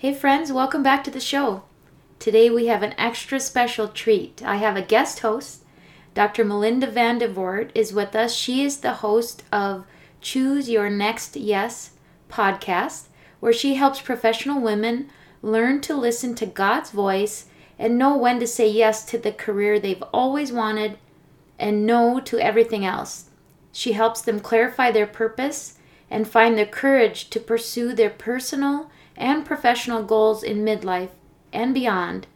Hey, friends, welcome back to the show. Today we have an extra special treat. I have a guest host. Dr. Melinda Vandevort is with us. She is the host of Choose Your Next Yes podcast, where she helps professional women learn to listen to God's voice and know when to say yes to the career they've always wanted and no to everything else. She helps them clarify their purpose and find the courage to pursue their personal and professional goals in midlife and beyond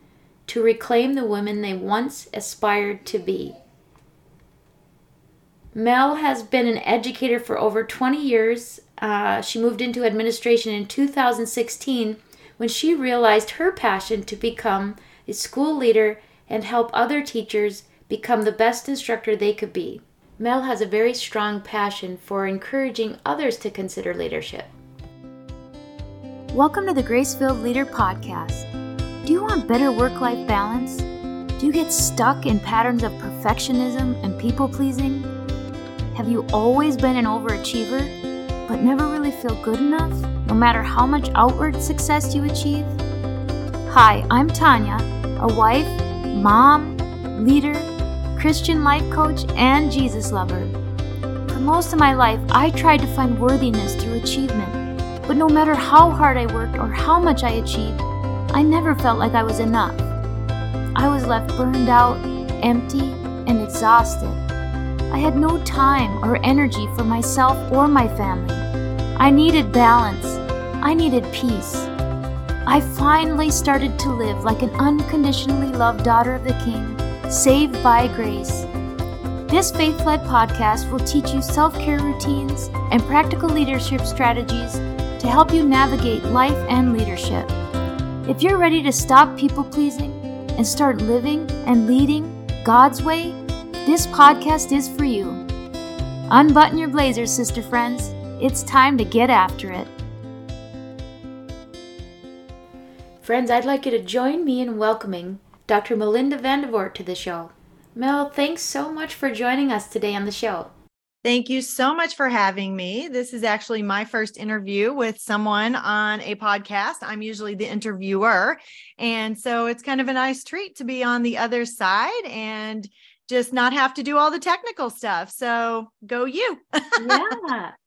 to reclaim the women they once aspired to be. Mel has been an educator for over 20 years. Uh, she moved into administration in 2016 when she realized her passion to become a school leader and help other teachers become the best instructor they could be. Mel has a very strong passion for encouraging others to consider leadership. Welcome to the Grace Filled Leader Podcast. Do you want better work life balance? Do you get stuck in patterns of perfectionism and people pleasing? Have you always been an overachiever, but never really feel good enough, no matter how much outward success you achieve? Hi, I'm Tanya, a wife, mom, leader, Christian life coach, and Jesus lover. For most of my life, I tried to find worthiness through achievement but no matter how hard I worked or how much I achieved, I never felt like I was enough. I was left burned out, empty, and exhausted. I had no time or energy for myself or my family. I needed balance. I needed peace. I finally started to live like an unconditionally loved daughter of the King, saved by grace. This faith led podcast will teach you self care routines and practical leadership strategies to help you navigate life and leadership. If you're ready to stop people pleasing and start living and leading God's way, this podcast is for you. Unbutton your blazers, sister friends. It's time to get after it. Friends, I'd like you to join me in welcoming Dr. Melinda Vandevort to the show. Mel, thanks so much for joining us today on the show. Thank you so much for having me. This is actually my first interview with someone on a podcast. I'm usually the interviewer. And so it's kind of a nice treat to be on the other side and just not have to do all the technical stuff. So go you. yeah.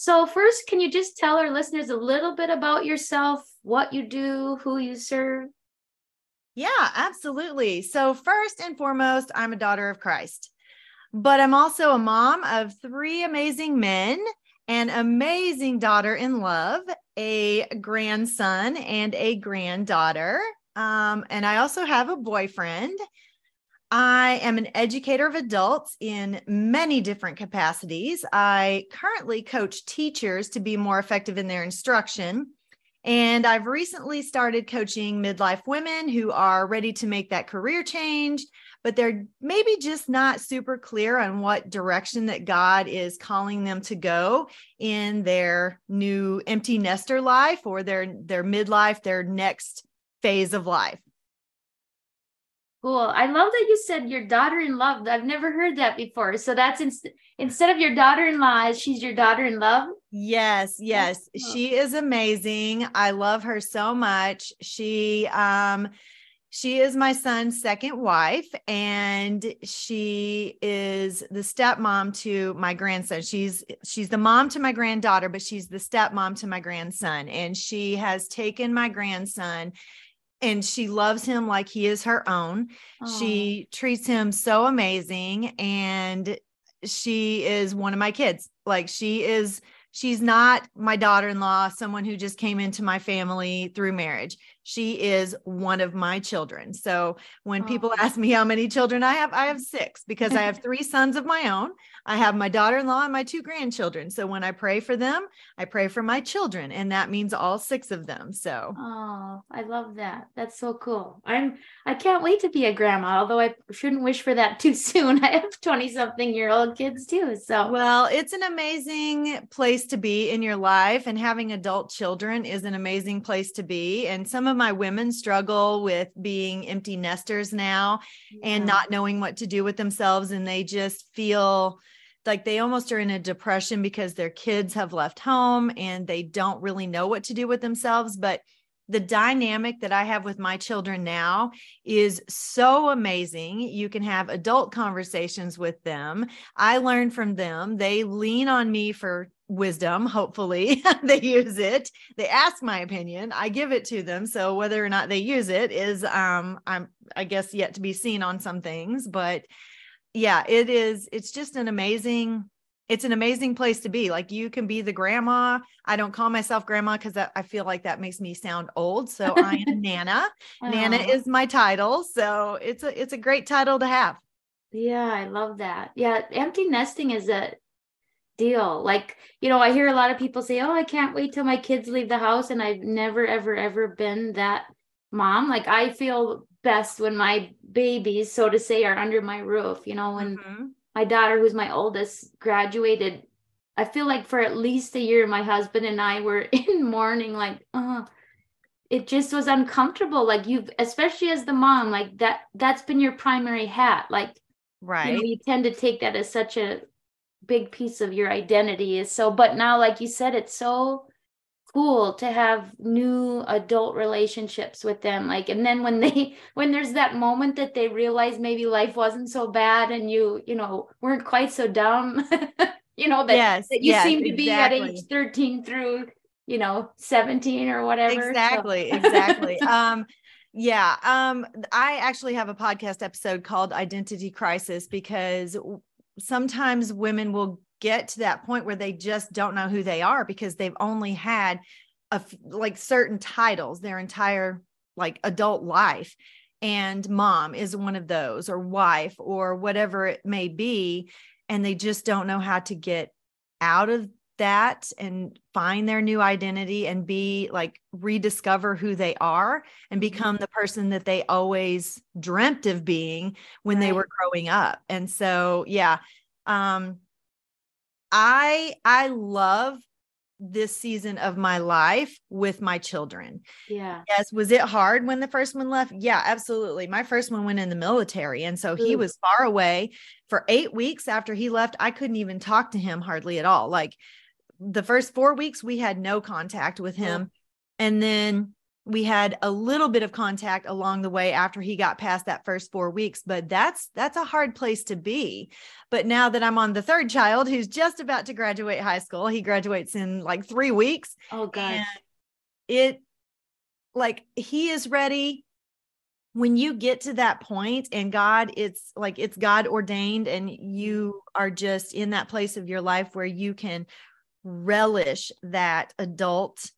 So, first, can you just tell our listeners a little bit about yourself, what you do, who you serve? Yeah, absolutely. So, first and foremost, I'm a daughter of Christ but I'm also a mom of three amazing men, an amazing daughter in love, a grandson, and a granddaughter. Um, and I also have a boyfriend. I am an educator of adults in many different capacities. I currently coach teachers to be more effective in their instruction. And I've recently started coaching midlife women who are ready to make that career change, but they're maybe just not super clear on what direction that God is calling them to go in their new empty nester life or their their midlife, their next phase of life. Cool. I love that you said your daughter-in-law. I've never heard that before. So that's in, instead of your daughter-in-law, she's your daughter-in-love. Yes, yes. She is amazing. I love her so much. She um she is my son's second wife and she is the stepmom to my grandson. She's she's the mom to my granddaughter but she's the stepmom to my grandson and she has taken my grandson and she loves him like he is her own. Aww. she treats him so amazing and she is one of my kids. Like she is she's not my daughter-in-law someone who just came into my family through marriage she is one of my children. So when oh. people ask me how many children I have, I have six because I have three sons of my own. I have my daughter in law and my two grandchildren. So when I pray for them, I pray for my children, and that means all six of them. So, oh, I love that. That's so cool. I'm, I can't wait to be a grandma, although I shouldn't wish for that too soon. I have 20 something year old kids too. So, well, it's an amazing place to be in your life, and having adult children is an amazing place to be. And some of my women struggle with being empty nesters now yeah. and not knowing what to do with themselves, and they just feel like they almost are in a depression because their kids have left home and they don't really know what to do with themselves but the dynamic that I have with my children now is so amazing. You can have adult conversations with them. I learn from them. They lean on me for wisdom. Hopefully, they use it. They ask my opinion. I give it to them. So whether or not they use it is, um, I'm, I guess, yet to be seen on some things. But yeah, it is. It's just an amazing it's an amazing place to be. Like you can be the grandma. I don't call myself grandma because I feel like that makes me sound old. So I am Nana. Nana is my title. So it's a it's a great title to have. Yeah, I love that. Yeah, empty nesting is a deal. Like, you know, I hear a lot of people say, Oh, I can't wait till my kids leave the house. And I've never, ever, ever been that mom. Like I feel best when my babies, so to say, are under my roof, you know, when mm-hmm my daughter, who's my oldest, graduated. I feel like for at least a year, my husband and I were in mourning, like, uh, it just was uncomfortable. Like you've, especially as the mom, like that, that's been your primary hat. Like, right. You, know, you tend to take that as such a big piece of your identity. Is so, but now, like you said, it's so cool to have new adult relationships with them like and then when they when there's that moment that they realize maybe life wasn't so bad and you you know weren't quite so dumb you know that, yes, that you yes, seem to exactly. be at age 13 through you know 17 or whatever exactly so. exactly um yeah um i actually have a podcast episode called identity crisis because sometimes women will get to that point where they just don't know who they are because they've only had a like certain titles their entire like adult life. And mom is one of those or wife or whatever it may be. And they just don't know how to get out of that and find their new identity and be like rediscover who they are and mm-hmm. become the person that they always dreamt of being when right. they were growing up and so yeah um I I love this season of my life with my children. Yeah. Yes. Was it hard when the first one left? Yeah, absolutely. My first one went in the military. And so Ooh. he was far away for eight weeks after he left. I couldn't even talk to him hardly at all. Like the first four weeks, we had no contact with mm-hmm. him. And then we had a little bit of contact along the way after he got past that first 4 weeks but that's that's a hard place to be. But now that I'm on the third child who's just about to graduate high school he graduates in like 3 weeks. Oh god it like he is ready. When you get to that point and God it's like it's God ordained and mm-hmm. you are just in that place of your life where you can relish that adult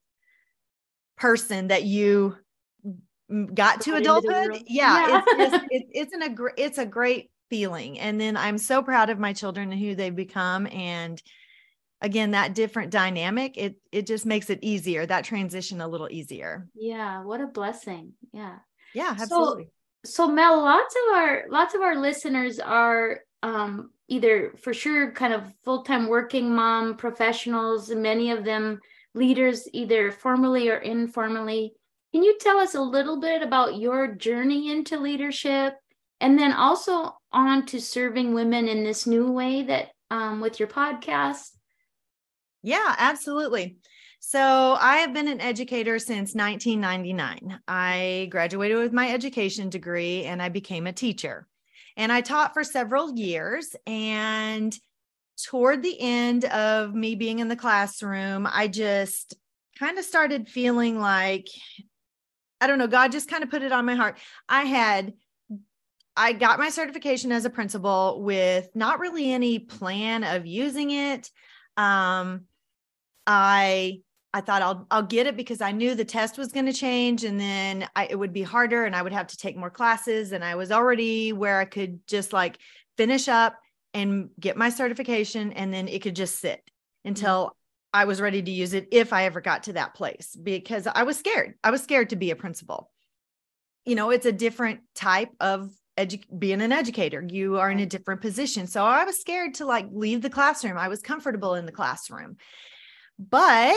person that you got to adulthood? yeah, yeah. it's, it's, it's, it's an it's a great feeling and then i'm so proud of my children and who they've become and again that different dynamic it it just makes it easier that transition a little easier. Yeah what a blessing yeah. Yeah absolutely. so, so mel lots of our lots of our listeners are um either for sure kind of full-time working mom professionals many of them leaders, either formally or informally. Can you tell us a little bit about your journey into leadership and then also on to serving women in this new way that um, with your podcast? Yeah, absolutely. So, I have been an educator since 1999. I graduated with my education degree and I became a teacher. And I taught for several years. And toward the end of me being in the classroom, I just kind of started feeling like, I don't know, God just kind of put it on my heart. I had, I got my certification as a principal with not really any plan of using it. Um, I, I thought I'll I'll get it because I knew the test was going to change and then I, it would be harder and I would have to take more classes and I was already where I could just like finish up and get my certification and then it could just sit until mm-hmm. I was ready to use it if I ever got to that place because I was scared. I was scared to be a principal. You know, it's a different type of edu- being an educator. You are in a different position. So I was scared to like leave the classroom. I was comfortable in the classroom. But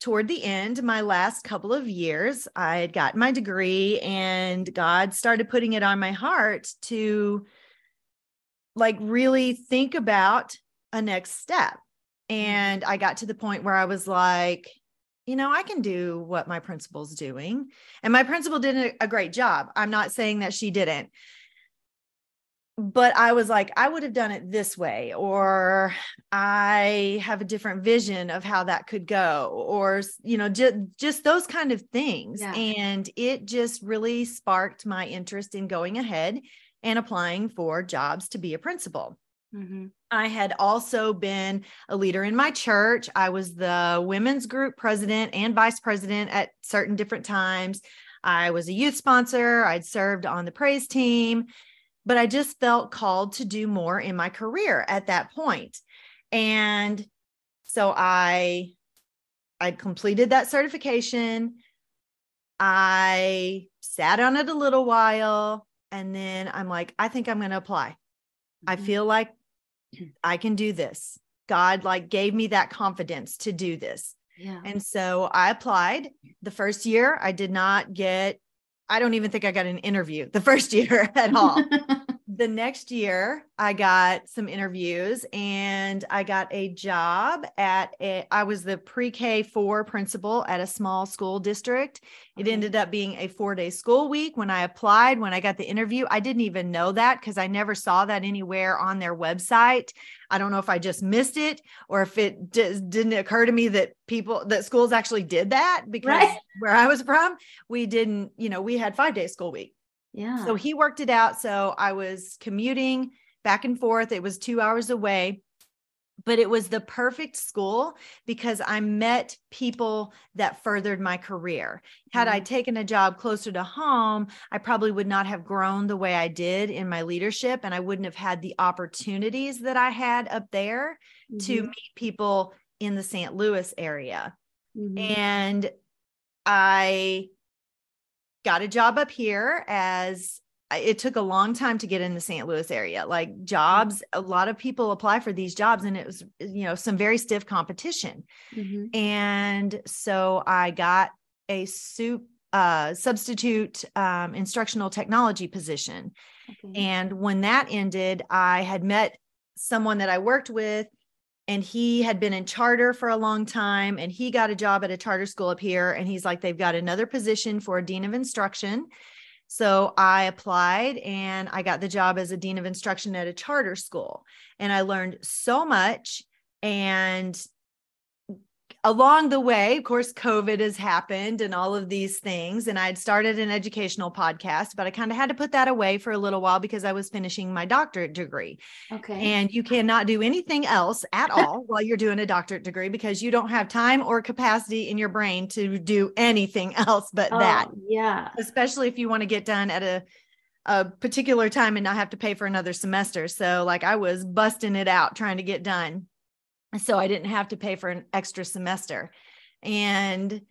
toward the end, my last couple of years, I had gotten my degree and God started putting it on my heart to like really think about a next step. Mm-hmm. And I got to the point where I was like, you know, I can do what my principal's doing. And my principal did a great job. I'm not saying that she didn't. But I was like, I would have done it this way, or I have a different vision of how that could go, or, you know, just, just those kind of things. Yeah. And it just really sparked my interest in going ahead and applying for jobs to be a principal. Mm-hmm. I had also been a leader in my church. I was the women's group president and vice president at certain different times. I was a youth sponsor. I'd served on the praise team, but I just felt called to do more in my career at that point. And so I I completed that certification. I sat on it a little while and then I'm like, I think I'm going to apply. Mm-hmm. I feel like I can do this. God like gave me that confidence to do this. Yeah. And so I applied. The first year I did not get I don't even think I got an interview the first year at all. the next year i got some interviews and i got a job at a i was the pre-k 4 principal at a small school district it okay. ended up being a four day school week when i applied when i got the interview i didn't even know that because i never saw that anywhere on their website i don't know if i just missed it or if it just didn't occur to me that people that schools actually did that because right. where i was from we didn't you know we had five day school week yeah. So he worked it out. So I was commuting back and forth. It was two hours away, but it was the perfect school because I met people that furthered my career. Had mm-hmm. I taken a job closer to home, I probably would not have grown the way I did in my leadership and I wouldn't have had the opportunities that I had up there mm-hmm. to meet people in the St. Louis area. Mm-hmm. And I got a job up here as it took a long time to get in the St. Louis area. Like jobs, a lot of people apply for these jobs, and it was, you know, some very stiff competition. Mm-hmm. And so I got a soup uh, substitute um, instructional technology position. Okay. And when that ended, I had met someone that I worked with and he had been in charter for a long time and he got a job at a charter school up here and he's like they've got another position for a dean of instruction. So i applied and i got the job as a dean of instruction at a charter school and i learned so much and along the way, of course, COVID has happened and all of these things. And I'd started an educational podcast, but I kind of had to put that away for a little while because I was finishing my doctorate degree. Okay. And you cannot do anything else at all while you're doing a doctorate degree because you don't have time or capacity in your brain to do anything else but oh, that. Yeah. Especially if you want to get done at a a particular time and not have to pay for another semester. So like I was busting it out trying to get done so I didn't have to pay for an extra semester. And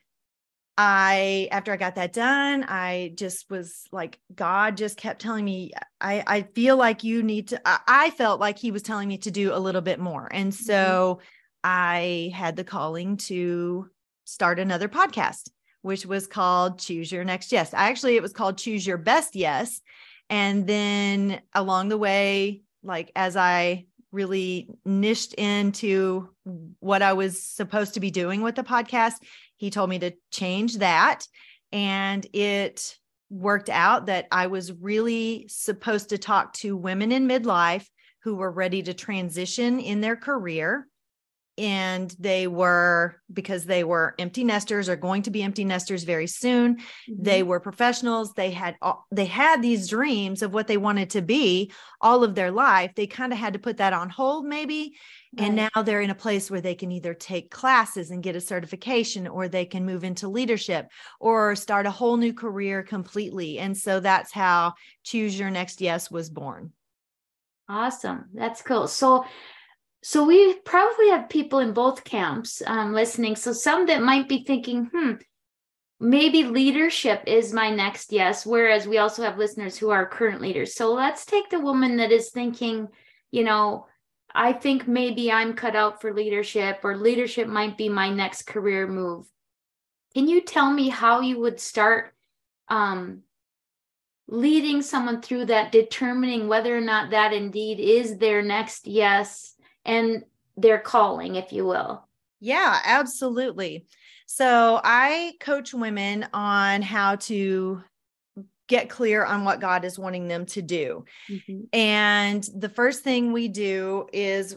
I, after I got that done, I just was like, God just kept telling me, I, I feel like you need to, I, I felt like he was telling me to do a little bit more. And mm-hmm. so mm-hmm. I had the calling to start another podcast, which was called Choose Your Next Yes. Actually, it was called Choose Your Best Yes. And then along the way, like as I really niched into what I was supposed to be doing with the podcast. He told me to change that. And it worked out that I was really supposed to talk to women in midlife who were ready to transition in their career and they were because they were empty nesters or going to be empty nesters very soon. Mm-hmm. they were professionals. They had they had these dreams of what they wanted to be all of their life. They kind of had to put that on hold maybe. Right. and now they're in a place where they can either take classes and get a certification or they can move into leadership or start a whole new career completely. And so that's how choose your next yes was born. Awesome. That's cool. So so we probably have people in both camps um, listening. So some that might be thinking, hmm, maybe leadership is my next yes. Whereas we also have listeners who are current leaders. So let's take the woman that is thinking, you know, I think maybe I'm cut out for leadership or leadership might be my next career move. Can you tell me how you would start um, leading someone through that, determining whether or not that indeed is their next yes? And their calling, if you will. Yeah, absolutely. So I coach women on how to get clear on what God is wanting them to do. Mm-hmm. And the first thing we do is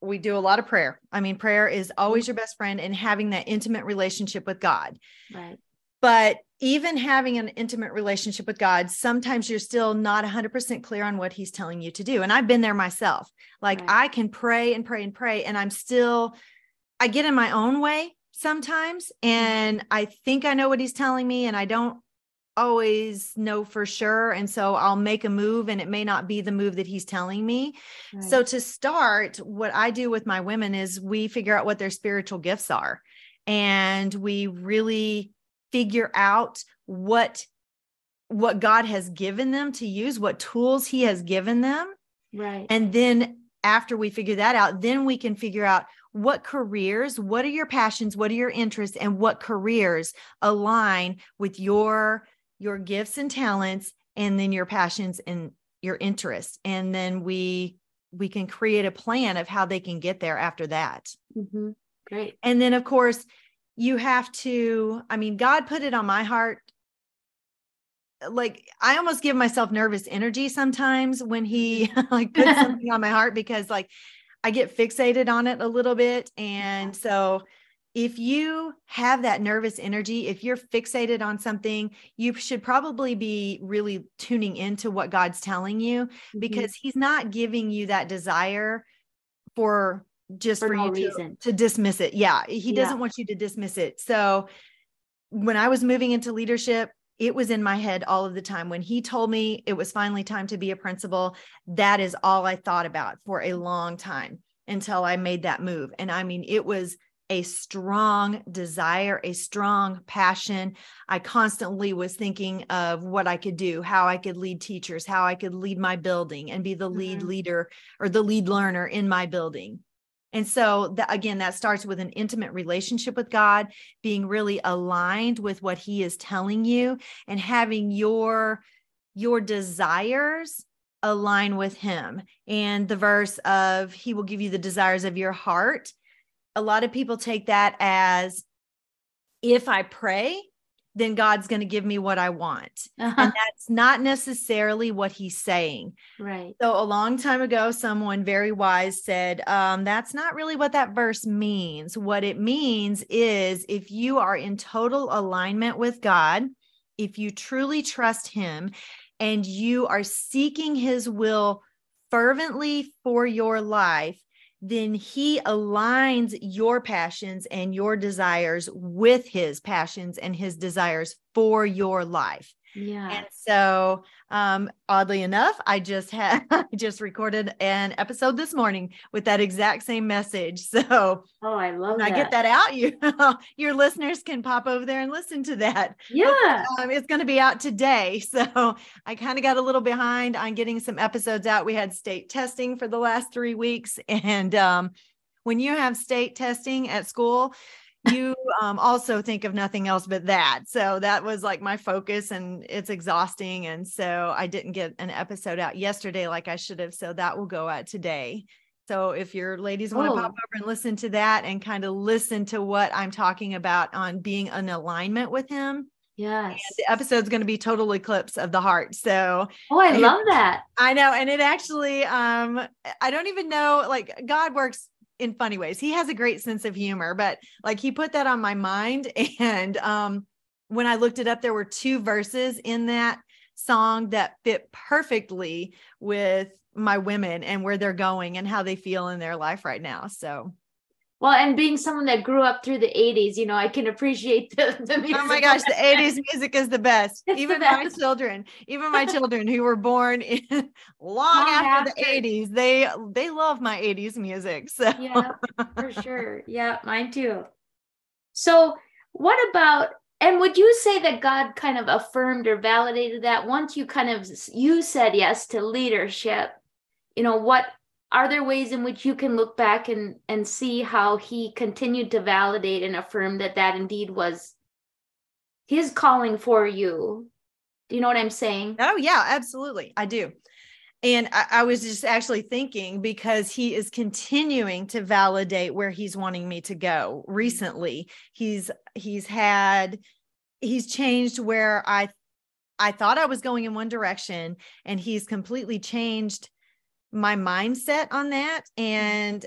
we do a lot of prayer. I mean, prayer is always mm-hmm. your best friend and having that intimate relationship with God. Right. But even having an intimate relationship with God, sometimes you're still not 100% clear on what He's telling you to do. And I've been there myself. Like right. I can pray and pray and pray, and I'm still, I get in my own way sometimes. Mm-hmm. And I think I know what He's telling me, and I don't always know for sure. And so I'll make a move and it may not be the move that he's telling me. Right. So to start, what I do with my women is we figure out what their spiritual gifts are and we really figure out what what God has given them to use, what tools he has given them. Right. And then after we figure that out, then we can figure out what careers, what are your passions, what are your interests, and what careers align with your your gifts and talents and then your passions and your interests and then we we can create a plan of how they can get there after that mm-hmm. great and then of course you have to i mean god put it on my heart like i almost give myself nervous energy sometimes when he mm-hmm. like puts something on my heart because like i get fixated on it a little bit and so if you have that nervous energy, if you're fixated on something, you should probably be really tuning into what God's telling you mm-hmm. because He's not giving you that desire for just for, for no you to, to, dismiss it. Yeah, He doesn't want you to dismiss it. So when I was moving into leadership, it was in my head all of the time. When he told me it was finally time to be a principal, that is all I thought about for a long time until I made that move. And I mean, it was a strong desire, a strong passion. I constantly was thinking of what I could do, how I could lead teachers, how I could lead my building and be the lead mm-hmm. leader or the lead learner in my building. And so that, again, that starts with an intimate relationship with God, being really aligned with what he is telling you and having your your desires align with him. And the verse of he will give you the desires of your heart a lot of people take that as if I pray, then God's going to give me what I want. Uh-huh. And that's not necessarily what he's saying. Right. So, a long time ago, someone very wise said, um, That's not really what that verse means. What it means is if you are in total alignment with God, if you truly trust him, and you are seeking his will fervently for your life, then he aligns your passions and your desires with his passions and his desires for your life. Yeah. And so, um, oddly enough, I just had I just recorded an episode this morning with that exact same message. So, oh, I love that. I get that out. You, your listeners can pop over there and listen to that. Yeah. Um, it's going to be out today. So, I kind of got a little behind on getting some episodes out. We had state testing for the last three weeks, and um, when you have state testing at school, you um, also think of nothing else but that. So that was like my focus, and it's exhausting. And so I didn't get an episode out yesterday like I should have. So that will go out today. So if your ladies want to pop over and listen to that and kind of listen to what I'm talking about on being in alignment with him. Yes. the episode's going to be total eclipse of the heart. So Oh, I love that. I know. And it actually um I don't even know like God works in funny ways. He has a great sense of humor, but like he put that on my mind. And um, when I looked it up, there were two verses in that song that fit perfectly with my women and where they're going and how they feel in their life right now. So well, and being someone that grew up through the 80s, you know, I can appreciate the, the music. Oh my gosh, the 80s music is the best. It's even the best. my children, even my children who were born in long, long after, after, the 80s, they they love my 80s music. So yeah, for sure. Yeah, mine too. So what about and would you say that God kind of affirmed or validated that once you kind of you said yes to leadership? You know, what are there ways in which you can look back and and see how he continued to validate and affirm that that indeed was his calling for you? Do you know what i'm saying? Oh yeah absolutely. I do. And I, I, was just actually thinking because he is continuing to validate where he's wanting me to go recently. He's he's had he's changed where i i thought i was going in one direction and he's completely changed my mindset on that. And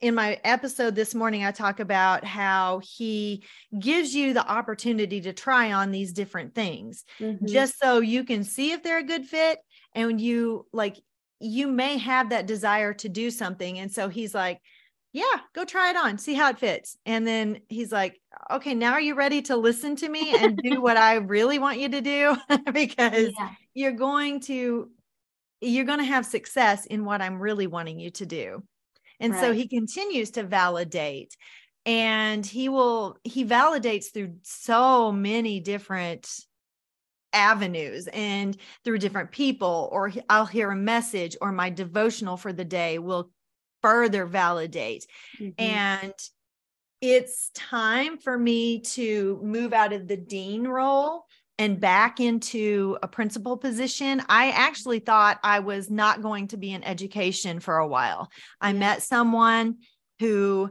in my episode this morning i talk about how he gives you the opportunity to try on these different things mm-hmm. just so you can see if they're a good fit and you like you may have that desire to do something. And so he's like yeah go try it on see how it fits. And then he's like okay now are you ready to listen to me and do what i really want you to do? Because yeah. you're going to you're going to have success in what i'm really wanting you to do and right. so he continues to validate and he will he validates through so many different avenues and through different people, or I'll hear a message, or my devotional for the day will further validate. Mm-hmm. And it's time for me to move out of the dean role and back into a principal position. I actually thought I was not going to be in education for a while. I met someone who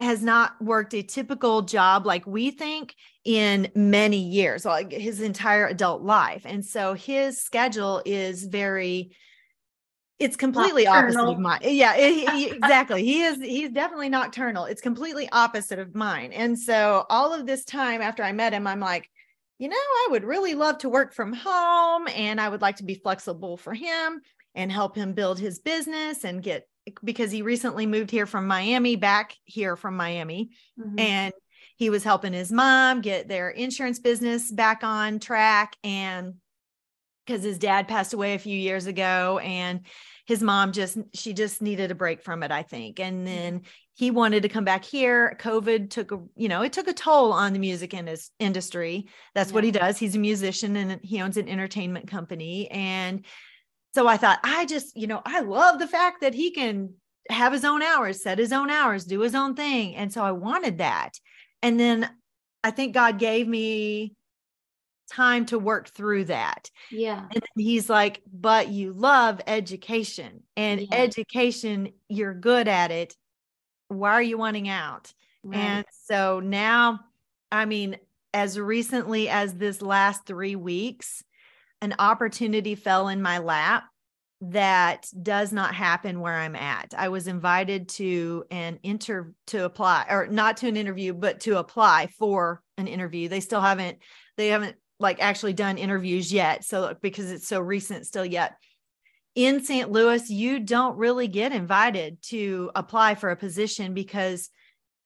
has not worked a typical job like we think in many years, like his entire adult life. And so his schedule is very it's completely nocturnal. opposite of mine. Yeah, it, exactly. he is he's definitely nocturnal. It's completely opposite of mine. And so all of this time after I met him, I'm like, you know, I would really love to work from home and I would like to be flexible for him and help him build his business and get because he recently moved here from Miami, back here from Miami, mm-hmm. and he was helping his mom get their insurance business back on track. And because his dad passed away a few years ago, and his mom just, she just needed a break from it, I think. And mm-hmm. then he wanted to come back here. COVID took a, you know, it took a toll on the music in his industry. That's yeah. what he does. He's a musician and he owns an entertainment company. And so I thought, I just, you know, I love the fact that he can have his own hours, set his own hours, do his own thing. And so I wanted that. And then I think God gave me time to work through that. Yeah. And he's like, but you love education and yeah. education, you're good at it. Why are you wanting out? Right. And so now, I mean, as recently as this last three weeks, an opportunity fell in my lap that does not happen where I'm at. I was invited to an inter to apply or not to an interview but to apply for an interview. They still haven't they haven't like actually done interviews yet so because it's so recent still yet. In St. Louis, you don't really get invited to apply for a position because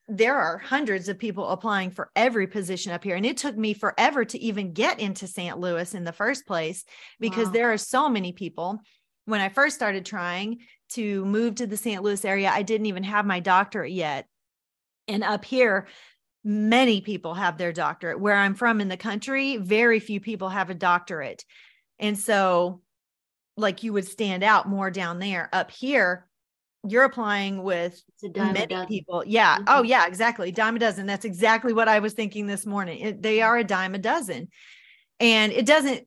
there are hundreds of people applying for every position up here. And it took me forever to even get into St. Louis in the first place because wow. there are so many people. When I first started trying to move to the St. Louis area, I didn't even have my doctorate yet. And up here, many people have their doctorate. Where I'm from in the country, very few people have a doctorate. And so, like, you would stand out more down there. Up here, you're applying with many people. Yeah. Mm-hmm. Oh, yeah, exactly. Dime a dozen. That's exactly what I was thinking this morning. It, they are a dime a dozen. And it doesn't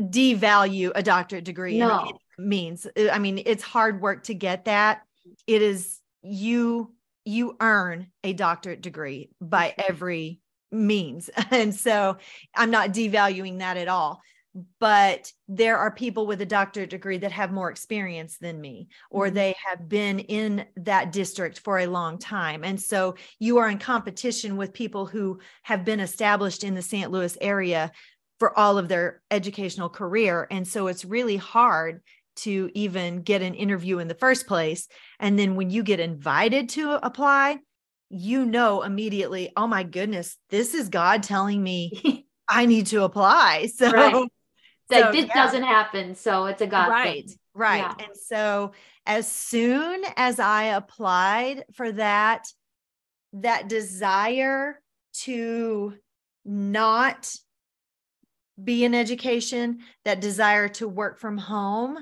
devalue a doctorate degree no. means. I mean, it's hard work to get that. It is you you earn a doctorate degree by every means. And so I'm not devaluing that at all but there are people with a doctorate degree that have more experience than me or mm-hmm. they have been in that district for a long time and so you are in competition with people who have been established in the St. Louis area for all of their educational career and so it's really hard to even get an interview in the first place and then when you get invited to apply you know immediately oh my goodness this is God telling me I need to apply. So right like this yeah. doesn't happen so it's a god right thing. right yeah. and so as soon as i applied for that that desire to not be in education that desire to work from home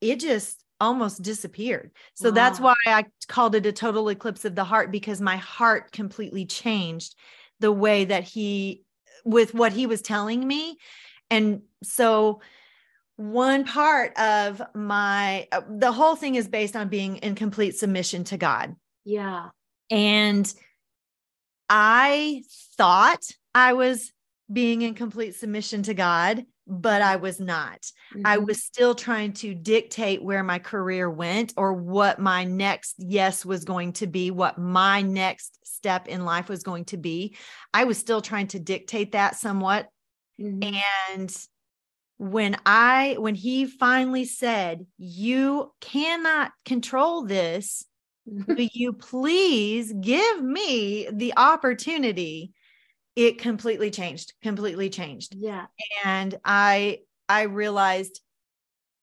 it just almost disappeared so wow. that's why i called it a total eclipse of the heart because my heart completely changed the way that he with what he was telling me and so one part of my uh, the whole thing is based on being in complete submission to God. Yeah. And I thought I was being in complete submission to God, but I was not. Mm-hmm. I was still trying to dictate where my career went or what my next yes was going to be, what my next step in life was going to be. I was still trying to dictate that somewhat. Mm-hmm. And when I when he finally said, "You cannot control this, will you please give me the opportunity?" It completely changed, completely changed. Yeah. And I I realized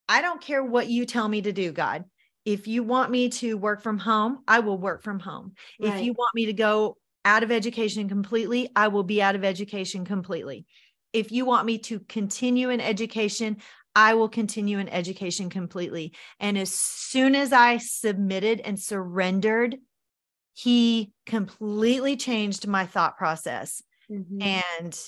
I don't care what you tell me to do, God. If you want me to work from home, I will work from home. Right. If you want me to go out of education completely, I will be out of education completely if you want me to continue in education, I will continue in education completely. And as soon as I submitted and surrendered, he completely changed my thought process. Mm-hmm. And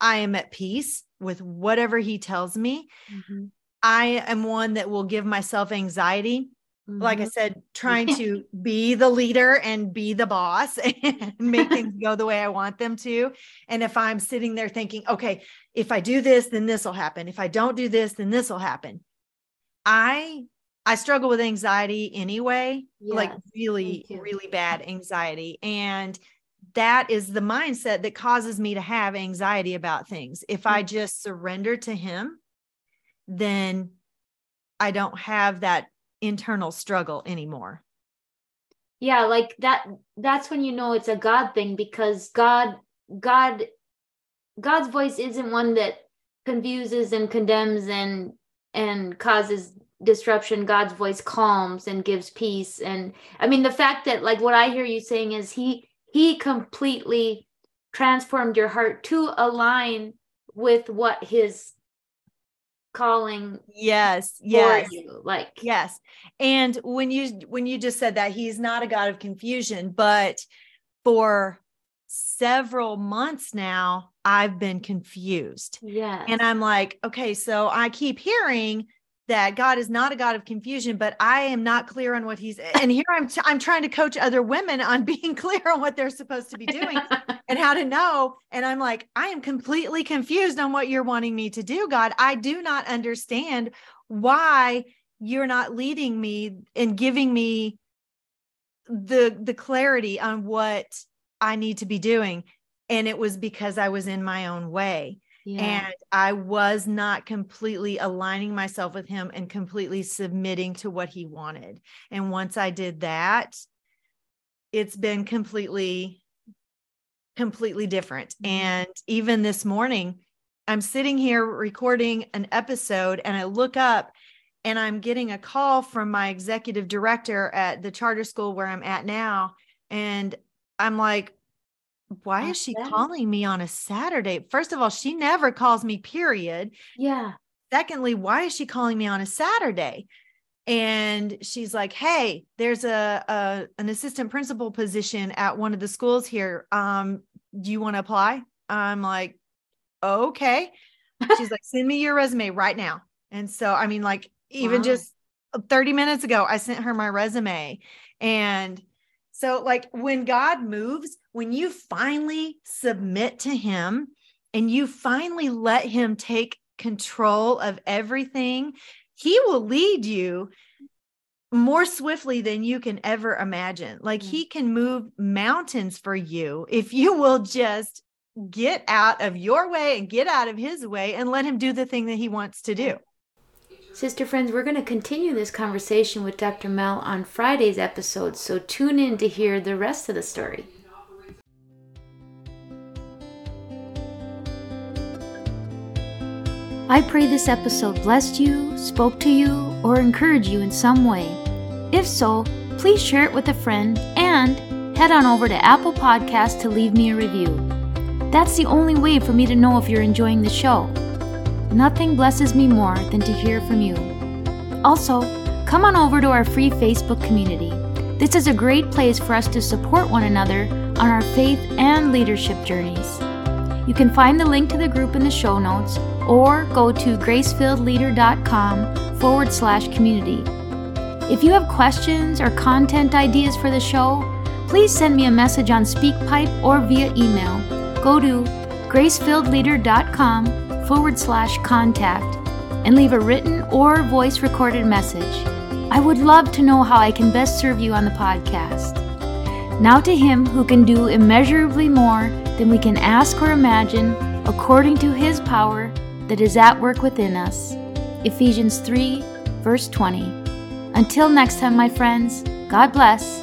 I am at peace with whatever he tells me. Mm-hmm. I am one that will give myself anxiety Mm-hmm. Like I mm-hmm. said, trying to be the leader and be the boss and make things go the way I want them to. And if I'm sitting there thinking, okay, if I do this, then this will happen. If I don't do this, then this will happen. I I struggle with anxiety anyway, yes, like really, really bad anxiety. And that is the mindset that causes me to have anxiety about things. If I mm. just surrender to him, then I don't have that internal struggle anymore. Yeah like that that's when you know it's a god thing because god god god's voice isn't one that confuses and condemns and and causes disruption. God's voice calms and gives peace. And i mean the fact that like what i hear you saying is he he completely transformed your heart to align with what his calling yes yes. you like yes. And when you when you just said that he's not a god of confusion but for several months now i've been confused. Yeah and i'm like okay so i keep hearing that God is not a God of confusion, but I am not clear on what he's and here I'm t- I'm trying to coach other women on being clear on what they're supposed to be doing and how to know and I'm like I am completely confused on what you're wanting me to do God. I do not understand why you're not leading me and giving me the the clarity on what I need to be doing and it was because I was in my own way. Yeah. And I was not completely aligning myself with him and completely submitting to what he wanted. And once I did that, it's been completely, completely different. Mm-hmm. And even this morning, I'm sitting here recording an episode and I look up and I'm getting a call from my executive director at the charter school where I'm at now. And I'm like, why is she calling me on a Saturday? First of all, she never calls me, period. Yeah. Secondly, why is she calling me on a Saturday? And she's like, Hey, there's a, a an assistant principal position at one of the schools here. Um, do you want to apply? I'm like, okay. She's like, send me your resume right now. And so, I mean, like, even wow. just 30 minutes ago, I sent her my resume. And so, like, when God moves, when you finally submit to Him and you finally let Him take control of everything, He will lead you more swiftly than you can ever imagine. Like. He can move mountains for you if you will just get out of your way and get out of His way and let Him do the thing that He wants to do. Sister friends, we're going to continue this conversation with Dr. Mel on Friday's episode, so tune in to hear the rest of the story. I pray this episode blessed you, spoke to you, or encouraged you in some way. If so, please share it with a friend and head on over to Apple Podcasts to leave me a review. That's the only way for me to know if you're enjoying the show. Nothing blesses me more than to hear from you. Also, come on over to our free Facebook community. This is a great place for us to support one another on our faith and leadership journeys. You can find the link to the group in the show notes or go to gracefilledleader.com forward slash community. If you have questions or content ideas for the show, please send me a message on SpeakPipe or via email. Go to gracefilledleader.com forward slash contact and leave a written or voice recorded message. I would love to know how I can best serve you on the podcast. Now to Him who can do immeasurably more than we can ask or imagine, according to His power that is at work within us. Ephesians 3, verse 20. Until next time, my friends, God bless